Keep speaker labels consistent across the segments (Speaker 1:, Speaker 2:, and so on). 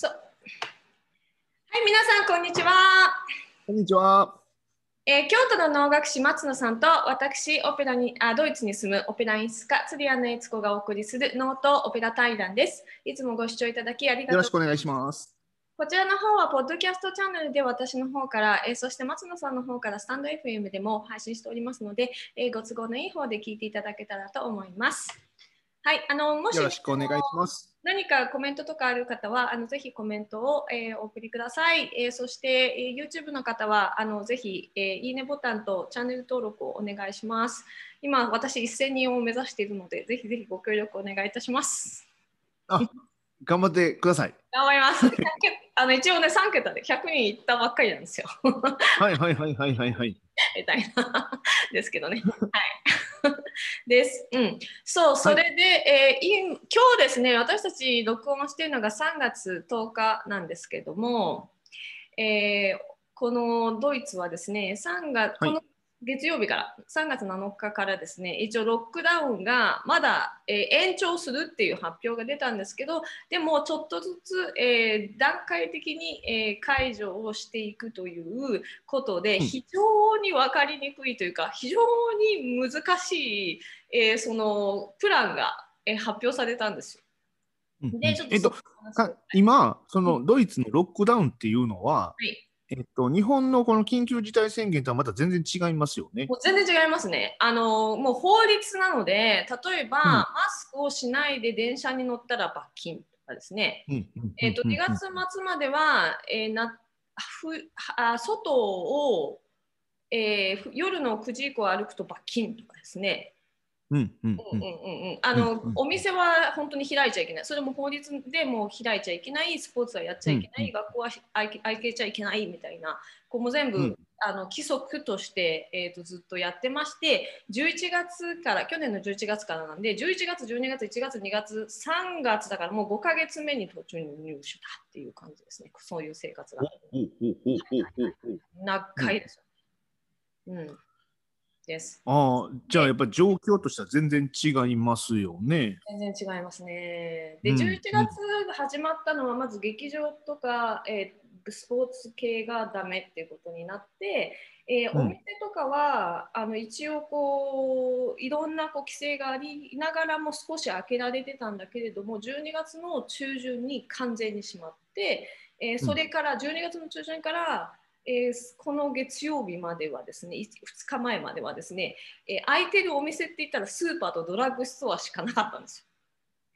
Speaker 1: そう。はい、皆さん、こんにちは。
Speaker 2: こんにちは。
Speaker 1: えー京都の能楽師松野さんと私オペラにあドイツに住むオペラ演出家釣り穴悦子がお送りするノートオペラ対談です。いつもご視聴いただきありがとう
Speaker 2: よろしくお願いします。
Speaker 1: こちらの方はポッドキャストチャンネルで私の方から、えーそして松野さんの方からスタンド FM でも配信しておりますので、えーご都合のいい方で聞いていただけたらと思います。はい、あのもし
Speaker 2: よろしくお願いします。
Speaker 1: 何かコメントとかある方は、あのぜひコメントを、えーお送りください。えーそして、えー YouTube の方は、あのぜひ、えーいいねボタンとチャンネル登録をお願いします。今、私1000人を目指しているので、ぜひぜひご協力お願いいたします。
Speaker 2: あ、頑張ってください。
Speaker 1: 頑張ります。100 あの一応ね、3桁で100人いったばっかりなんですよ。
Speaker 2: はいはいはいはいはいはい。
Speaker 1: みたいなですけどね。はい。です。うん。そう、それで、えーい今日ですね、私たち録音しているのが3月10日なんですけども、えーこのドイツはですね、3月、
Speaker 2: はい
Speaker 1: この月曜日から3月7日からですね、一応ロックダウンがまだ、えー延長するっていう発表が出たんですけど、でもちょっとずつ、えー段階的に、えー解除をしていくということで、
Speaker 2: うん。
Speaker 1: 非常に分かりにくいというか、非常に難しい、えーそのプランが、えー発表されたんですよ。
Speaker 2: うんうん。
Speaker 1: で、ちょっと
Speaker 2: えっと、か今、そのドイツのロックダウンっていうのは、
Speaker 1: はい
Speaker 2: えっと、日本のこの緊急事態宣言とはまた全然違いますよね。
Speaker 1: もう全然違いますね。あのもう法律なので、例えば、
Speaker 2: うん
Speaker 1: マスクをしないで電車に乗ったら罰金とかですね。えっと
Speaker 2: うん
Speaker 1: 2月末までは、えーなふあ外を、えーふ夜の9時以降歩くと罰金とかですね。お店は本当に開いちゃいけない、それも法律でもう開いちゃいけない、スポーツはやっちゃいけない、
Speaker 2: うん
Speaker 1: 学校は開開けちゃいけないみたいな、こうもう全部、
Speaker 2: うん。
Speaker 1: あの規則として、えー、とずっとやってまして、11月から、去年の11月からなんで、11月、12月、1月、2月、3月だからもう5ヶ月目に途中に入手だっていう感じですね、そういう生活が。長いですよ。ね。うん。です。
Speaker 2: ああ、じゃあやっぱり状況としては全然違いますよね。
Speaker 1: 全然違いますね。で、
Speaker 2: うん
Speaker 1: 11月始まったのは、まず劇場とか、えースポーツ系がダメっていうことになって、えー
Speaker 2: うん
Speaker 1: お店とかはあの一応こういろんなこう規制がありながらも少し開けられてたんだけれども12月の中旬に完全に閉まって、えーそれから12月の中旬から、えーこの月曜日まではですね2日前まではですね、えー空いてるお店って言ったらスーパーとドラッグストアしかなかったんですよ。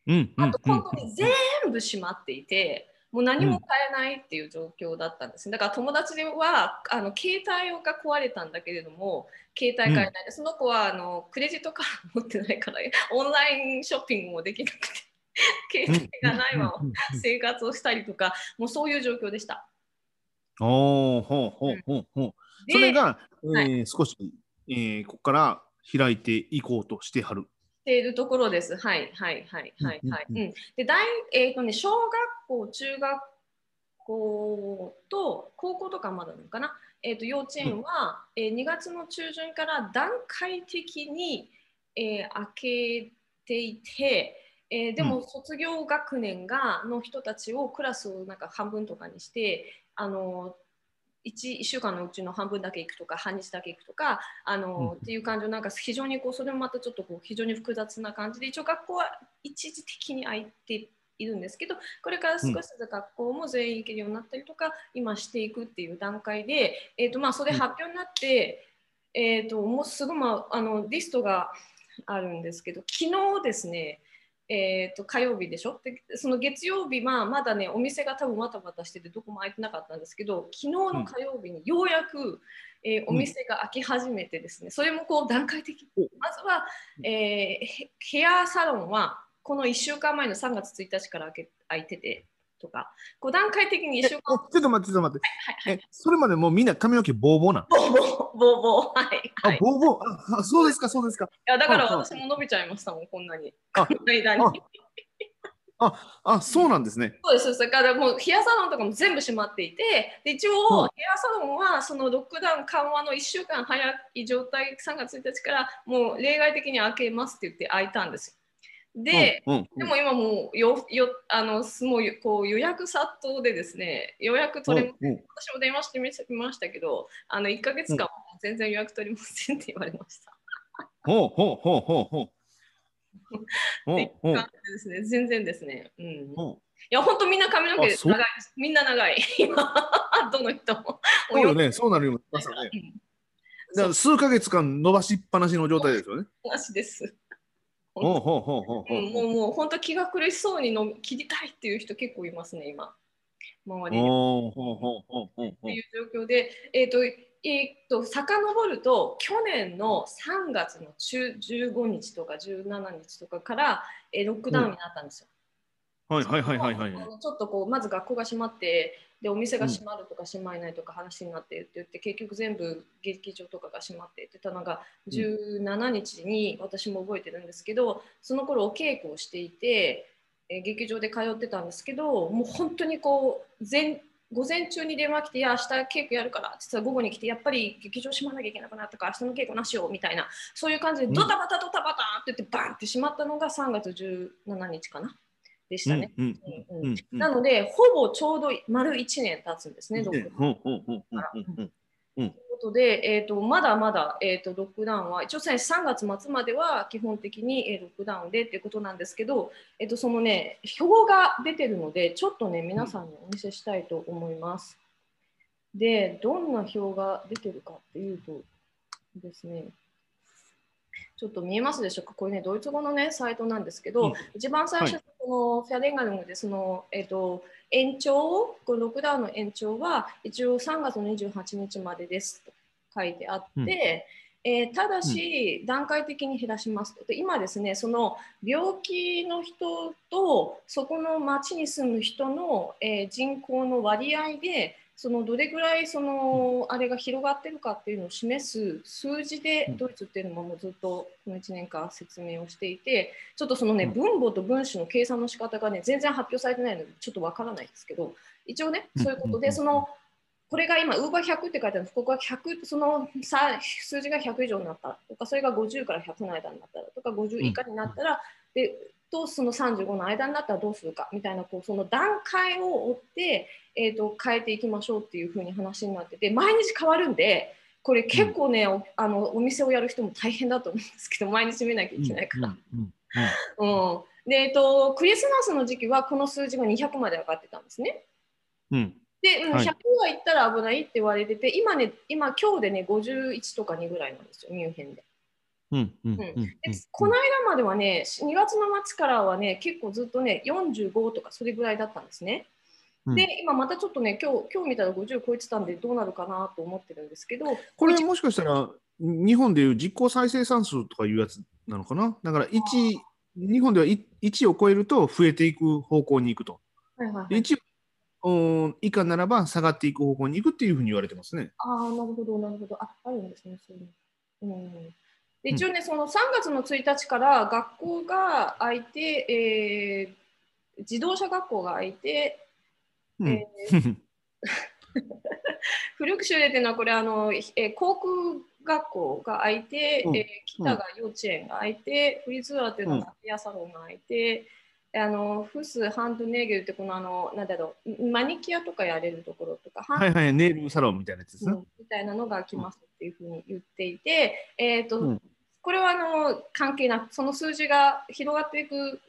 Speaker 2: うんうん
Speaker 1: あと本当に全部閉まっていて、もう何も買えないっていう状況だったんですね。だから友達ではあの携帯が壊れたんだけれども、携帯買えないで、その子はあのクレジットカード持ってないから、オンラインショッピングもできなくて、携帯がないまま
Speaker 2: うんうんうん
Speaker 1: 生活をしたりとか、もうそういう状況でした。
Speaker 2: おお、ほうほうほうほう。
Speaker 1: で
Speaker 2: それが、え
Speaker 1: は
Speaker 2: ー少し、えーここから開いていこうとしてはる。
Speaker 1: しているところです。はいはいはいはいはい。
Speaker 2: うんうん
Speaker 1: うんで大えーとね、小学校、中学校と高校とかまだなのかな、えー、と幼稚園は、えー2月の中旬から段階的に、えー開けていて、えーでも卒業学年がの人たちをクラスをなんか半分とかにしてあの 1, 1週間のうちの半分だけ行くとか半日だけ行くとかあの、
Speaker 2: うん。
Speaker 1: っていう感じのなんか非常にこうそれもまたちょっとこう非常に複雑な感じで一応学校は一時的に空いているんですけどこれから少しずつ学校も全員行けるようになったりとか、今していくっていう段階で、えーとまあ、それ発表になって、えー、ともうすぐ、まあ、あのリストがあるんですけど昨日ですねえー、と火曜日でしょ？でその月曜日はまだねお店が多分またまたしててどこも開いてなかったんですけど昨日の火曜日にようやく、えーお店が開き始めてですね。それもこう段階的に。
Speaker 2: お。
Speaker 1: まずは、えーヘヘアサロンはこの1週間前の3月1日から開け開いててとか。こう段階的に1週
Speaker 2: え
Speaker 1: 間
Speaker 2: おちょっと待って、ちょっと待って。
Speaker 1: はいはい
Speaker 2: え、それまでもうみんな髪の毛ボーボーなん
Speaker 1: ボーボー。ボーボーはい。
Speaker 2: あ、ボーボー？ああ、そうですか、そうですか。
Speaker 1: やだから私も伸びちゃいましたもんこんなに。
Speaker 2: あ
Speaker 1: この間に。
Speaker 2: ああ、そうなんですね。
Speaker 1: そうですだからもうヘアサロンとかも全部閉まっていてで一応
Speaker 2: うん
Speaker 1: ヘアサロンはそのロックダウン緩和の1週間早い状態3月1日からもう例外的に開けますって言って開いたんですよで、
Speaker 2: うんうん
Speaker 1: でも今もうよよあのすもうこう予約殺到でですね、予約取れ、
Speaker 2: うんうん
Speaker 1: 私も電話してみましたけど、あの1ヶ月間も全然予約取りませんって言われました。
Speaker 2: ほうほうほうほうほう。
Speaker 1: ですね、全然ですね。うん、いや、本当みんな髪の毛長いです。みんな長い。今、どの人も。
Speaker 2: そうよね、そうなるよ、ね。
Speaker 1: うん
Speaker 2: だから数ヶ月間伸ばしっぱなしの状態ですよね。
Speaker 1: なしです。もうもう本当気が苦しそうにの切りたいっていう人結構いますね、今。周りに。っていう状況で、えっ、と、えー、と遡ると去年の3月の中15日とか17日とかから、えーロックダウンになったんですよ。
Speaker 2: はいはいはいはいはい
Speaker 1: ちょっとこうまず学校が閉まってでお店が閉まるとか閉まらないとか話になってって言って、結局全部劇場とかが閉まってってたのが17日に私も覚えてるんですけどその頃お稽古をしていて、えー劇場で通ってたんですけどもう本当にこう前午前中に電話来て「いや明日稽古やるから」実は午後に来てやっぱり劇場閉まらなきゃいけなくなったから明日の稽古なしよみたいなそういう感じで
Speaker 2: うん
Speaker 1: ドタバタドタバタって言ってバンって閉まったのが3月17日かなでしたね。なので、ほぼちょうど丸1年経つんですね、ロックダウン。ということで、えー、とまだまだ、えー、とロックダウンは、一応3月末までは基本的に、えーロックダウンでということなんですけど、えー、とそのね、表が出てるので、ちょっとね、皆さんにお見せしたいと思います。で、どんな表が出てるかっていうとですね、ちょっと見えますでしょうか、これね、ドイツ語のね、サイトなんですけど、
Speaker 2: うん。
Speaker 1: 一番最初、
Speaker 2: は
Speaker 1: このフェアレンガルムで、その、えっ、と、延長、このロックダウンの延長は、一応3月の28日までですと書いてあって、
Speaker 2: うん
Speaker 1: えーただし、段階的に減らしますと。で今ですね、その病気の人と、そこの町に住む人の、えー人口の割合で、そのどれぐらいそのあれが広がってるかっていうのを示す数字で
Speaker 2: うん。
Speaker 1: ドイツっていうのももうずっとこの1年間説明をしていてちょっとそのね
Speaker 2: うん。
Speaker 1: 分母と分子の計算の仕方がね全然発表されてないのでちょっとわからないですけど一応ね
Speaker 2: うん。
Speaker 1: そういうこと
Speaker 2: うん。
Speaker 1: でそのこれが今、ウーバー100って書いてある。ここが100、そのさ数字が100以上になったとか、それが50から100の間になったらとか、50以下になったら、でとその35の間になったらどうするかみたいなこうその段階を追って、えー、と変えていきましょうっていうふうに話になってて毎日変わるんでこれ結構ね、おあのお店をやる人も大変だと思うんですけど毎日見なきゃいけないから。
Speaker 2: うんうん
Speaker 1: うんでえー、とクリスマスの時期はこの数字が200まで上がってたんですね。
Speaker 2: うん
Speaker 1: で、うん
Speaker 2: はい
Speaker 1: 100がいったら危ないって言われてて今ね今今日でね51とか2ぐらいなんですよミュンヘンで。
Speaker 2: うんうんうん
Speaker 1: でこの間まではね、2月の末からはね、結構ずっとね、45とかそれぐらいだったんですね。
Speaker 2: うん
Speaker 1: で、今またちょっとね、今日今日見たら50超えてたんで、どうなるかなと思ってるんですけど、
Speaker 2: これもしかしたら日本でいう実効再生産数とかいうやつなのかな？だから1日本では1を超えると増えていく方向に行くと。
Speaker 1: はいはいはい、
Speaker 2: 1以下ならば下がっていく方向に行くっていうふうに言われてますね。
Speaker 1: ああ、なるほど、なるほど。あ、あるんですね、そういうの。うんで一応ね、その3月の1日から学校が開いて、えー自動車学校が開いて、
Speaker 2: うん。
Speaker 1: えフルクシュレっていうのはこれあの、えー航空学校が開いて、
Speaker 2: うん。
Speaker 1: えー北が幼稚園が開いて、フリーズアーっていうのがヘアサロンが開いて、あのフスハンドネーゲルってこのあのなんだろうマニキュアとかやれるところとか、
Speaker 2: はいはい、ネイルサロンみたいなやつですね。
Speaker 1: うんみたいなのが来ますっていうふうに言っていて、えーと
Speaker 2: うん
Speaker 1: これはあの関係なくその数字が広がっていく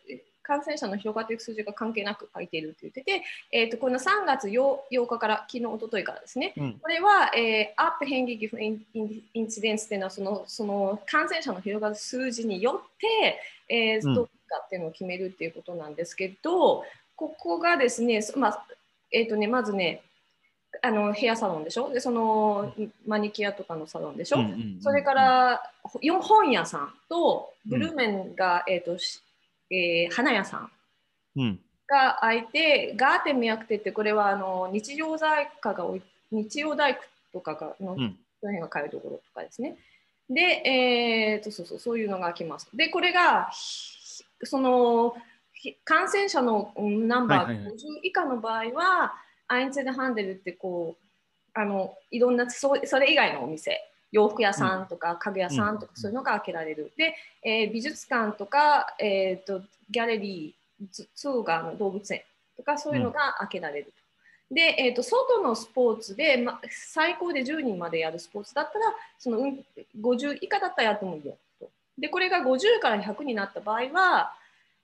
Speaker 1: 感染者の広がっていく数字が関係なく書いているって言ってて、えー、とこの3月 8, 8日から昨日一昨日からですね
Speaker 2: うん。
Speaker 1: これは、えー、アップ変劇インインインシデンスっていうのはそのその感染者の広がる数字によって、えー、
Speaker 2: うん。
Speaker 1: どうかっていうのを決めるっていうことなんですけど、ここがですね、そまあえーとね、まずねあのヘアサロンでしょ？でそのマニキュアとかのサロンでしょ、
Speaker 2: うんうんうん
Speaker 1: それからよ本屋さんとブルーメンが、えーとしえー花屋さん
Speaker 2: うん
Speaker 1: が開いてガーテンミヤクテってこれはあの日用雑貨が多い日用大工とかがの、
Speaker 2: うん
Speaker 1: その辺が買えるところとかですね。で、えーとそうそうそういうのが来ます。でこれがひそのひ感染者のうんナンバー
Speaker 2: はいはいはい
Speaker 1: 50以下の場合は、アインツェルハンデルってこうあのいろんなそそれ以外のお店洋服屋さんとか家具屋さんとかそういうのが開けられる。で、えー美術館とか、えー、とギャラリー、ツツーガーの動物園とかそういうのが開けられると。で、えー、と外のスポーツで、ま、最高で10人までやるスポーツだったらその、うん、50以下だったらやってもいいよと。でこれが50から100になった場合は、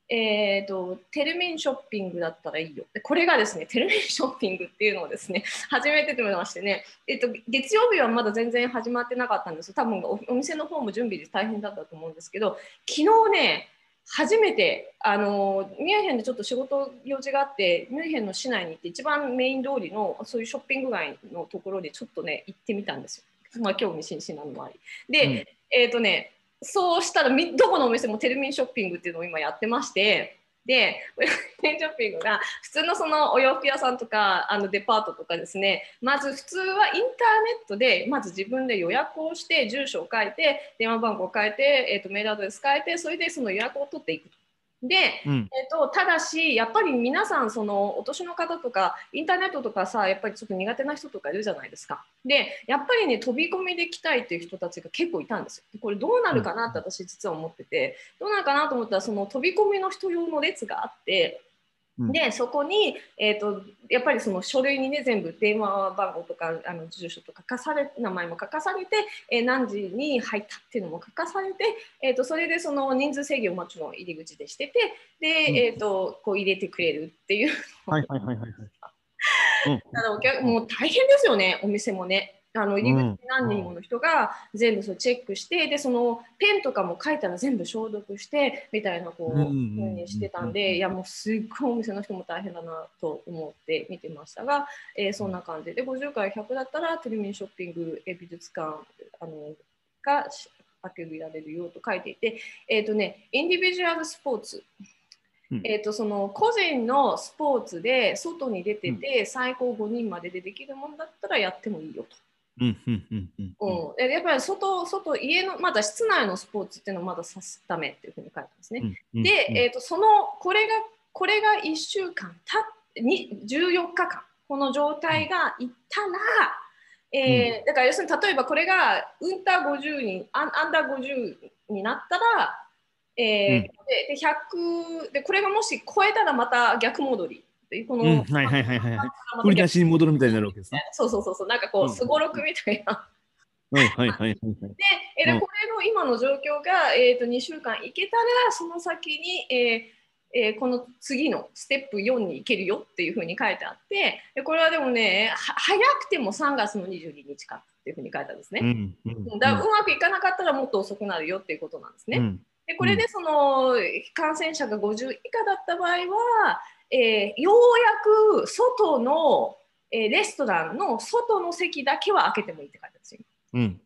Speaker 1: えー、とテルミンショッピングだったらいいよ。でこれがですねテルミンショッピングっていうのをですね 初めてと思いましてね、えっと月曜日はまだ全然始まってなかったんです多分おお店の方も準備で大変だったと思うんですけど昨日ね初めてあのミュンヘンでちょっと仕事用事があってミュンヘンの市内に行って一番メイン通りのそういうショッピング街のところでちょっとね行ってみたんですよ。まあ、興味津々なのもあり。で、
Speaker 2: うん
Speaker 1: えっ、とねそうしたらどこのお店もテルミンショッピングっていうのを今やってましてで テルミンショッピングが普通のそのお洋服屋さんとかあのデパートとかですねまず普通はインターネットでまず自分で予約をして住所を書いて電話番号を書いて、えー、とメールアドレス書いてそれでその予約を取っていくと。で、
Speaker 2: うん
Speaker 1: えっと、ただし、やっぱり皆さん、そのお年の方とか、インターネットとかさ、やっぱりちょっと苦手な人とかいるじゃないですか。で、やっぱりね、飛び込みで来たいっていう人たちが結構いたんですよ。でこれどうなるかなって私実は思ってて、どうなるかなと思ったら、その飛び込みの人用の列があって、
Speaker 2: うん
Speaker 1: で、そこに、えー、とやっぱりその書類にね、全部電話番号とかあの住所とか書かされ、名前も書かされて、えー何時に入ったっていうのも書かされて、えー、とそれでその人数制限をもちろん入り口でしてて、で、
Speaker 2: うん
Speaker 1: えー、とこう入れてくれるっていう。
Speaker 2: はいはいはいはいはい。
Speaker 1: お客もう大変ですよね、お店もね。あの入り口に何人もの人が全部そうチェックして、でそのペンとかも書いたら全部消毒してみたいなこう、ふうにしてたんで、いやもうすっごいお店の人も大変だなと思って見てましたが、えーそんな感じ。で50から100だったらテレビショッピング、えー美術館あのがし開けられるよと書いていて、えっ、とね、インディビジュアルスポーツ、
Speaker 2: うん。
Speaker 1: えー、とその個人のスポーツで外に出てて、最高5人まででできるもんだったらやってもいいよと。
Speaker 2: うん、
Speaker 1: やっぱり外、外、家の、まだ室内のスポーツっていうのはまださすためっていうふうに書いてますね。
Speaker 2: うん
Speaker 1: で、えー、とそのこれがこれが1週間たに14日間この状態がいったら、えーだから要するに例えばこれがウンター50人アンアンダー50になったら、えー
Speaker 2: うん
Speaker 1: でで100でこれがもし超えたらまた逆戻りこの、
Speaker 2: うんはいはいはいはい振り出しに戻るみたいになるわけですね。
Speaker 1: そうそうそうそうなんかこ
Speaker 2: う
Speaker 1: うんすごろくみたいな。
Speaker 2: はいはいはいはいはい。
Speaker 1: で、えーで
Speaker 2: うん
Speaker 1: これの今の状況が、えー、と2週間いけたら、その先に、えーえーこの次のステップ4に行けるよっていうふうに書いてあって、でこれはでもね、は早くても3月の22日かっていうふうに書いてあるんですね。
Speaker 2: うんうん
Speaker 1: だうまくいかなかったらもっと遅くなるよっていうことなんですね。
Speaker 2: うん
Speaker 1: でこれでその感染者が50以下だった場合は、えーようやく外の、えーレストランの外の席だけは開けてもいいって書いてあるんですよ。
Speaker 2: うん。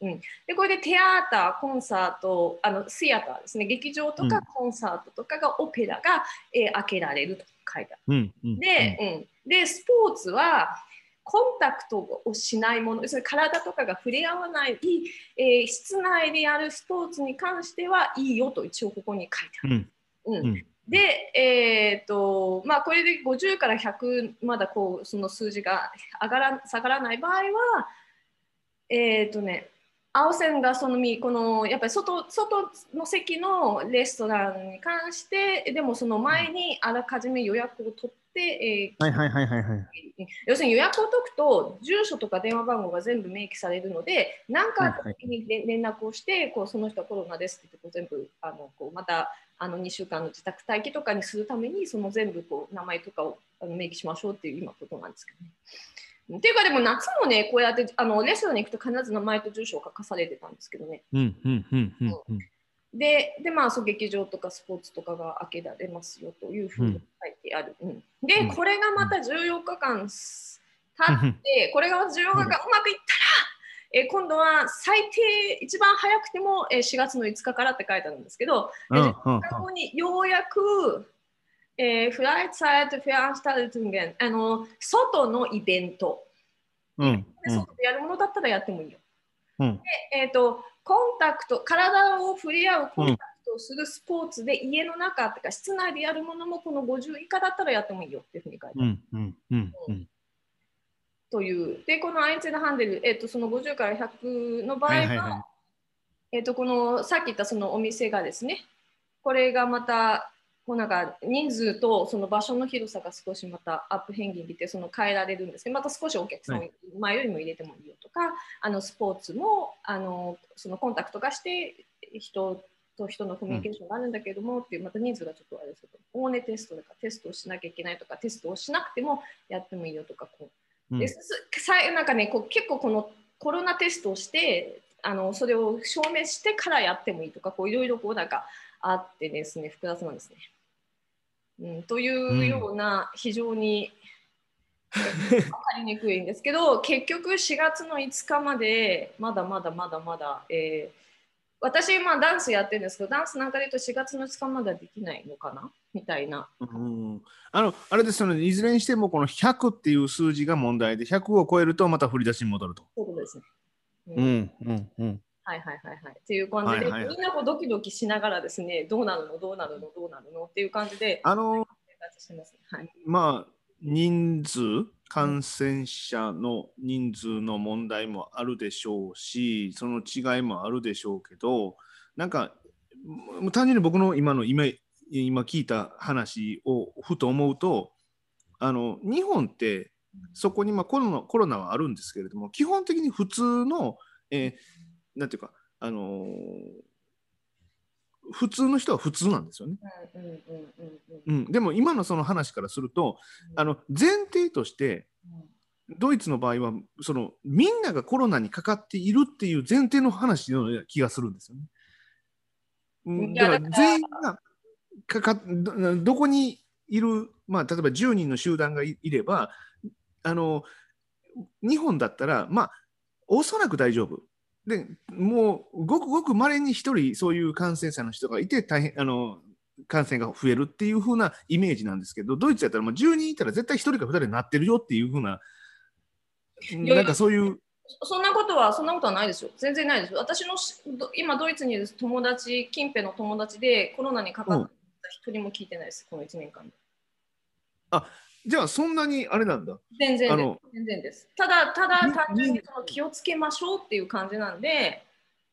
Speaker 1: うん、でこれでテアーター、コンサート、あのシアターですね、劇場とか
Speaker 2: うん
Speaker 1: コンサートとかがオペラが、えー開けられると書いてあ
Speaker 2: うんうん
Speaker 1: る。で,、うん。で、スポーツはコンタクトをしないもの、要するに体とかが触れ合わない、えー室内でやるスポーツに関してはいいよと一応ここに書いてある。
Speaker 2: うん。
Speaker 1: うん。
Speaker 2: うん
Speaker 1: で、えーとまあ、これで50から100まだこうその数字が上がら下がらない場合は、えーとね、青線がそのみこのやっぱり外外の席のレストランに関してでもその前にあらかじめ予約を取って、えー
Speaker 2: はいはいはいはいはい。
Speaker 1: 要するに予約を解くと住所とか電話番号が全部明記されるので何かにれ連絡をしてこうその人はコロナですって言ってこう全部あのこうまたあの2週間の自宅待機とかにするためにその全部こう名前とかをあの明記しましょうっていう今ことなんですけどね。っていうかでも夏もねこうやってあのレストランに行くと必ず名前と住所を書かされてたんですけどね。で、でまあ、そう劇場とかスポーツとかが開けられますよというふうに書いてある。うんで、
Speaker 2: うん
Speaker 1: これがまた14日間す経って、これがまず14日間うまくいったら、えー今度は最低、一番早くても、えー4月の5日からって書いてあるんですけど、
Speaker 2: うんうん
Speaker 1: えー10日後にようやく、えー、フライツサイト・フェアンスタルトンゲン、あの外のイベント、
Speaker 2: うん
Speaker 1: で外でやるものだったらやってもいいよ。
Speaker 2: うん。
Speaker 1: えー、とコンタクト体を触れ合うコンタクトをするスポーツで、家の中とか室内でやるものもこの50以下だったらやってもいいよっていうふうに書いてある。
Speaker 2: うんうんうんうん
Speaker 1: とという。で、このアインツェルハンデル、えっと、その50から100の場合は、
Speaker 2: はいはいはい
Speaker 1: えっと、このさっき言ったそのお店がですね、これがまた、こうなんか人数とその場所の広さが少しまたアップ変幻でその変えられるんですけど、また少しお客さん前よりも入れてもいいよとか、あのスポーツもあのそのコンタクト化して人と人のコミュニケーションがあるんだけども、っていうまた人数がちょっとあれですけど、大根テストとかテストをしなきゃいけないとか、テストをしなくてもやってもいいよとか、ですさいなんかねこう結構このコロナテストをしてあのそれを証明してからやってもいいとかこういろいろこうなんかあってですね複雑なんですね。うん、というような非常に分かりにくいんですけど結局4月の5日までまだまだまだまだ、えー私今ダンスやってるんですけどダンスなんかで言うと4月の5日まではできないのかな？みたいな。
Speaker 2: うんあのあれですよね、いずれにしてもこの100っていう数字が問題で、100を超えるとまた振り出しに戻ると。
Speaker 1: そういうことですね。うん
Speaker 2: うんうんうん。
Speaker 1: はいはいはいはい。っていう感じで、
Speaker 2: はいはいはい
Speaker 1: みんなこうドキドキしながらですね、どうなるの、どうなるの、どうなるの？っていう感じで
Speaker 2: あの、
Speaker 1: 生活してますね。はい。
Speaker 2: まあ、人数、感染者の人数の問題もあるでしょうし、その違いもあるでしょうけど、なんか、単純に僕の今の今今聞いた話をふと思うと、あの日本ってそこにまあコロナコロナはあるんですけれども、基本的に普通の、えーなんていうか、あのー普通の人は普通なんですよね。
Speaker 1: うん
Speaker 2: でも今のその話からすると、あの前提として、ドイツの場合はそのみんながコロナにかかっているっていう前提の話のような気がするんですよね。うんだから全員がかかどどこにいる、まあ、例えば10人の集団がいいればあの日本だったらまあおそらく大丈夫。でもうごくごくまれに1人そういう感染者の人がいて大変あの感染が増えるっていう風なイメージなんですけど、ドイツやったらもう10人いたら絶対1人か2人になってるよっていう風な、
Speaker 1: や
Speaker 2: なんかそういう、
Speaker 1: そんなことは、そんなことはないですよ。全然ないですよ。私の今、ドイツにいる友達、近辺の友達でコロナにかかった一人も聞いてないです、この1年間で。
Speaker 2: じゃあそんなにあれなんだ。
Speaker 1: 全然。全然です。ただ、ただ
Speaker 2: に
Speaker 1: 単純にその気をつけましょうっていう感じなんで、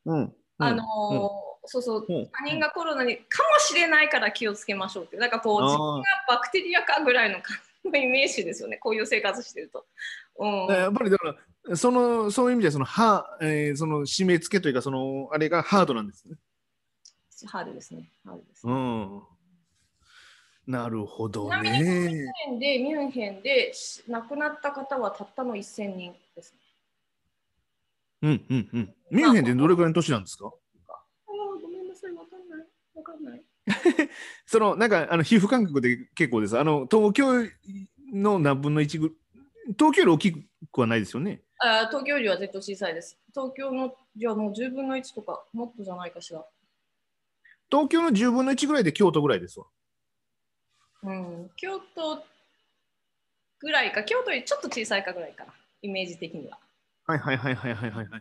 Speaker 2: うん。
Speaker 1: あのーそうそう、
Speaker 2: うん
Speaker 1: 他人がコロナにかもしれないから気をつけましょうっていう、なんかこう、自分がバクテリアかぐらいの感じのイメージですよね、こういう生活してると。うん、
Speaker 2: やっぱりだから、そのそういう意味ではその、はえーその締め付けというか、そのあれがハードなんですね。
Speaker 1: ハードですね。ハードです、
Speaker 2: うん。なるほど
Speaker 1: ちなみに、ミュ
Speaker 2: ね。
Speaker 1: ンヘンで、ミュンヘンでし亡くなった方はたったの1000人ですね。
Speaker 2: うんうんうん。ミュンヘンってどれくらいの年なんですか？
Speaker 1: ああ、ごめんなさい、わかんない。わかんない。
Speaker 2: そのなんかあの皮膚感覚で結構です。あの東京の何分の1ぐ東京より大きくはないですよね。
Speaker 1: あ東京よりは絶対小さいです。東京の、じゃあもう10分の1とか、もっとじゃないかしら。
Speaker 2: 東京の10分の1ぐらいで京都ぐらいですわ。
Speaker 1: うん、京都ぐらいか、京都よりちょっと小さいかぐらいかな、イメージ的には。
Speaker 2: はいはいはいはいはいはいはい、はい。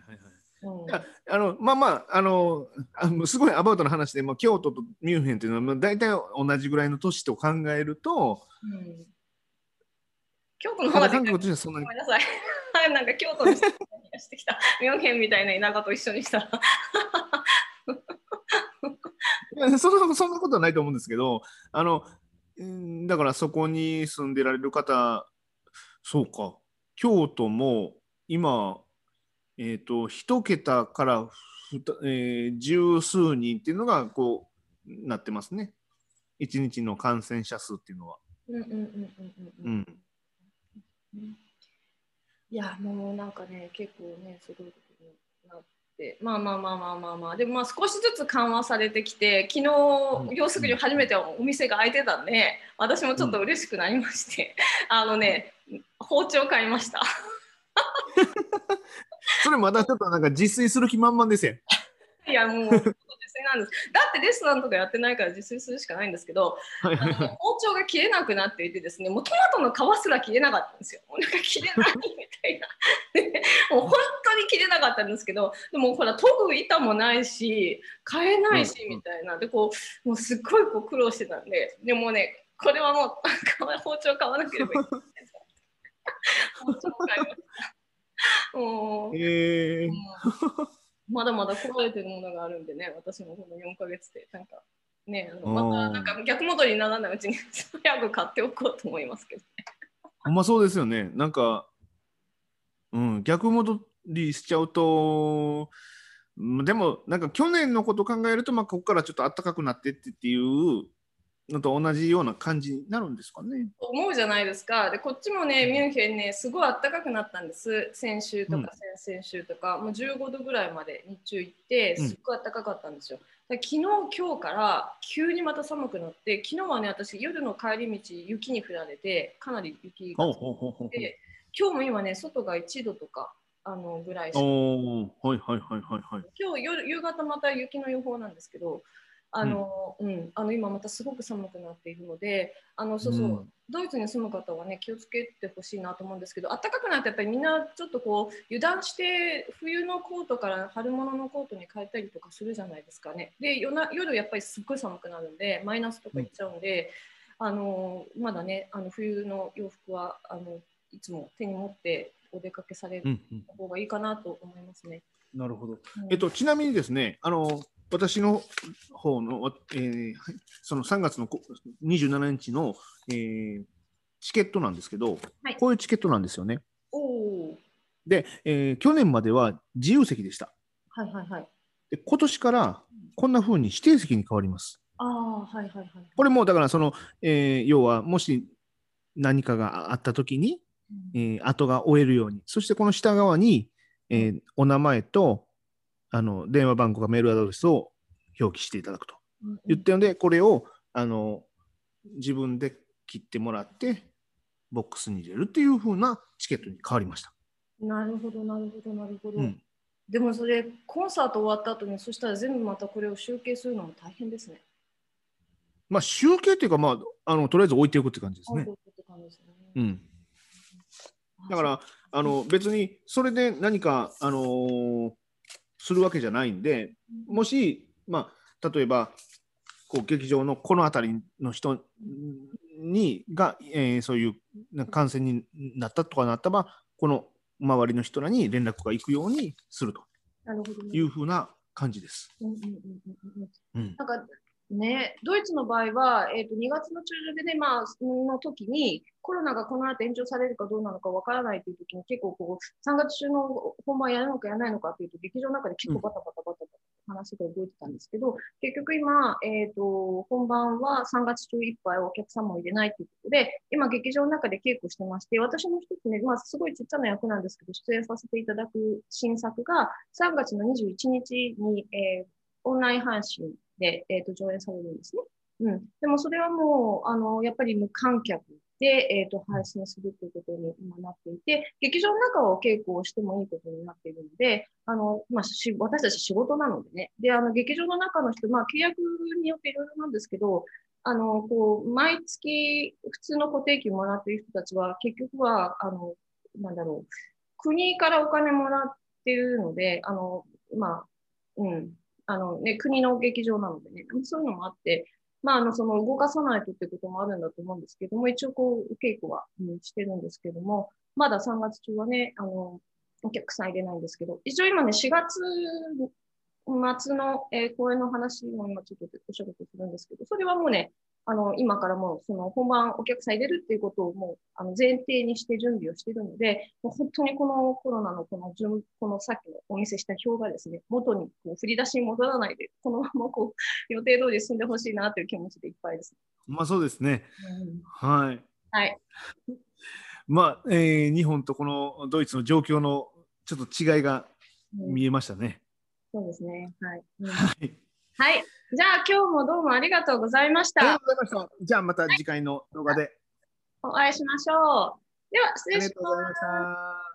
Speaker 1: うん、
Speaker 2: あのまあまああのすごいアバウトの話で、まあ、京都とミュンヘンというのは、まあ、大体同じぐらいの都市と考えると、
Speaker 1: うん、京都の話が
Speaker 2: は
Speaker 1: ごめんなさい。なんか京都にしてきたミュンヘンみたいな田舎と一緒にしたら。
Speaker 2: そんなそんなことはないと思うんですけどあのだからそこに住んでられる方そうか京都も今えっ、と一桁からふた、えー十数人っていうのがこうなってますね一日の感染者数っていうのは。
Speaker 1: うんうんうんうんうん
Speaker 2: う
Speaker 1: うん。
Speaker 2: ん
Speaker 1: いや、もうなんかね、結構ね、すごいことになって、まあまあまあまあまあまあ、でもまあ少しずつ緩和されてきて、昨日、要するに初めてお店が開いてたんで、私もちょっと嬉しくなりまして、あのね、包丁買いました。
Speaker 2: それまだちょっとなんか自炊する気満々ですよ。
Speaker 1: いや、もう、なんです。だってレストランとかやってないから自炊するしかないんですけど、
Speaker 2: はい
Speaker 1: あの包丁が切れなくなっていてですね、もうトマトの皮すら切れなかったんですよ。もうなんか切れないみたいな。で もう本当に切れなかったんですけど、でもほら、研ぐ板もないし、買えないし
Speaker 2: うん
Speaker 1: みたいな。で、こう、もうすっごいこう苦労してたんで、でもね、これはもう包丁買わなければいけない。包丁買いましたもう
Speaker 2: えー
Speaker 1: うんまだまだ壊れてるものがあるんでね、私もこの4ヶ月で、なんかね、あのまたなんか逆戻りにならないうちに早く買っておこうと思いますけどね。
Speaker 2: ほんまそうですよね。なんか、うん、逆戻りしちゃうと、うんでも、なんか去年のこと考えると、まあ、ここからちょっと暖かくなってってっていうのと同じような感じになるんですかね。
Speaker 1: 思うじゃないですか。で、こっちもね、ミュンヘンね、すごい暖かくなったんです。先週と
Speaker 2: うん
Speaker 1: か先々週とか、もう15度ぐらいまで日中行って、
Speaker 2: うん
Speaker 1: すっごい暖かかったんですよ。で昨日、今日から急にまた寒くなって、昨日はね、私、夜の帰り道、雪に降られて、かなり雪が
Speaker 2: ほうほうほうほう
Speaker 1: で今日も今ね、外が1度とかあのぐらいしか
Speaker 2: はいはいはいはいはい。
Speaker 1: 今日夜夕方また雪の予報なんですけど、あの、うん、あの今またすごく寒くなっているので、あのそうそう、
Speaker 2: うん
Speaker 1: ドイツに住む方はね気をつけてほしいなと思うんですけど、暖かくなってやっぱりみんなちょっとこう油断して冬のコートから春物のコートに変えたりとかするじゃないですかね。で夜な夜やっぱりすっごい寒くなるんでマイナスとかいっちゃうんで、あのまだねあの冬の洋服はあのいつも手に持ってお出かけされる
Speaker 2: うんうん、
Speaker 1: 方がいいかなと思いますね。
Speaker 2: なるほど。
Speaker 1: うん
Speaker 2: えっと、ちなみにですね、あの私の方の、えーはいその3月のこ27日の、えーチケットなんですけど、
Speaker 1: はい
Speaker 2: こういうチケットなんですよね。
Speaker 1: おお
Speaker 2: で、えー去年までは自由席でした。
Speaker 1: はいはいはい。
Speaker 2: で今年からこんな風に指定席に変わります。
Speaker 1: ああ、はいはいはい。
Speaker 2: これもだからその、えー要はもし何かがあった時に、えー後が追えるように、そしてこの下側に、えーお名前とあの電話番号かメールアドレスを表記していただくと。
Speaker 1: うん
Speaker 2: 言ったので、これをあの自分で切ってもらって、ボックスに入れるっていう風なチケットに変わりました。
Speaker 1: なるほど、なるほど、なるほど。
Speaker 2: うん。
Speaker 1: でもそれ、コンサート終わった後に、そしたら全部またこれを集計するのも大変ですね。
Speaker 2: まあ、集計っていうか、まあ、あのとりあえず置いておくって感じですね。
Speaker 1: う
Speaker 2: ん、だから、あの別にそれで何か、あのーするわけじゃないんで、もし、まあ、例えばこう劇場のこの辺りの人にが、えーそういう感染になったとかなったらこの周りの人らに連絡が行くようにするというふうな感じです。
Speaker 1: うんうんうんうんうん。
Speaker 2: うん。
Speaker 1: なんかね、ドイツの場合は、えー、と2月の中旬でね、まあ、の時にコロナがこの後延長されるかどうなのかわからないという時に結構こう3月中の本番やるのかやらないのかというと劇場の中で結構バタバタバタバタ話が動いてたんですけど、結局今、えー、と本番は3月中いっぱいお客さんも入れないということで今劇場の中で稽古してまして私も一つね、まあ、すごいちっちゃな役なんですけど出演させていただく新作が3月の21日に、えーオンライン配信で、えー、と上演されるんですね。うん、でもそれはもう、あのやっぱり無観客で、えー、と配信するということに今なっていて、劇場の中を稽古をしてもいいことになっているので、あのまあ、し私たち仕事なのでね、であの劇場の中の人、まあ、契約によっていろいろなんですけど、あのこう毎月普通の固定給もらっている人たちは、結局は、あのなんだろう、国からお金もらっているので、あのまあ、うん、あのね、国の劇場なのでね、そういうのもあって、まあ、あのその動かさないとってこともあるんだと思うんですけども、一応こう、稽古は、うん、してるんですけども、まだ3月中はね、あの、お客さん入れないんですけど、一応今ね、4月末の、えー公演の話も今ちょっとお仕事するんですけど、それはもうね、あの、今からもう、その本番お客さん入れるっていうことをもう、あの、前提にして準備をしているので、もう本当にこのコロナのこの順、このさっきのお見せした表がですね、元にこう振り出しに戻らないで、このままこう、予定通り進んでほしいなという気持ちでいっぱいです。
Speaker 2: まあそうですね。
Speaker 1: うん
Speaker 2: はい。
Speaker 1: はい。
Speaker 2: まあ、えー日本とこのドイツの状況のちょっと違いが
Speaker 1: うん
Speaker 2: 見えましたね。
Speaker 1: そうですね。はい。うん
Speaker 2: はい。
Speaker 1: はい。じゃあ今日もどうもありがとうございました
Speaker 2: ありがと。うございました。じゃあまた次回の動画で。
Speaker 1: お会いしましょう。では、失礼します
Speaker 2: とうございまし。た。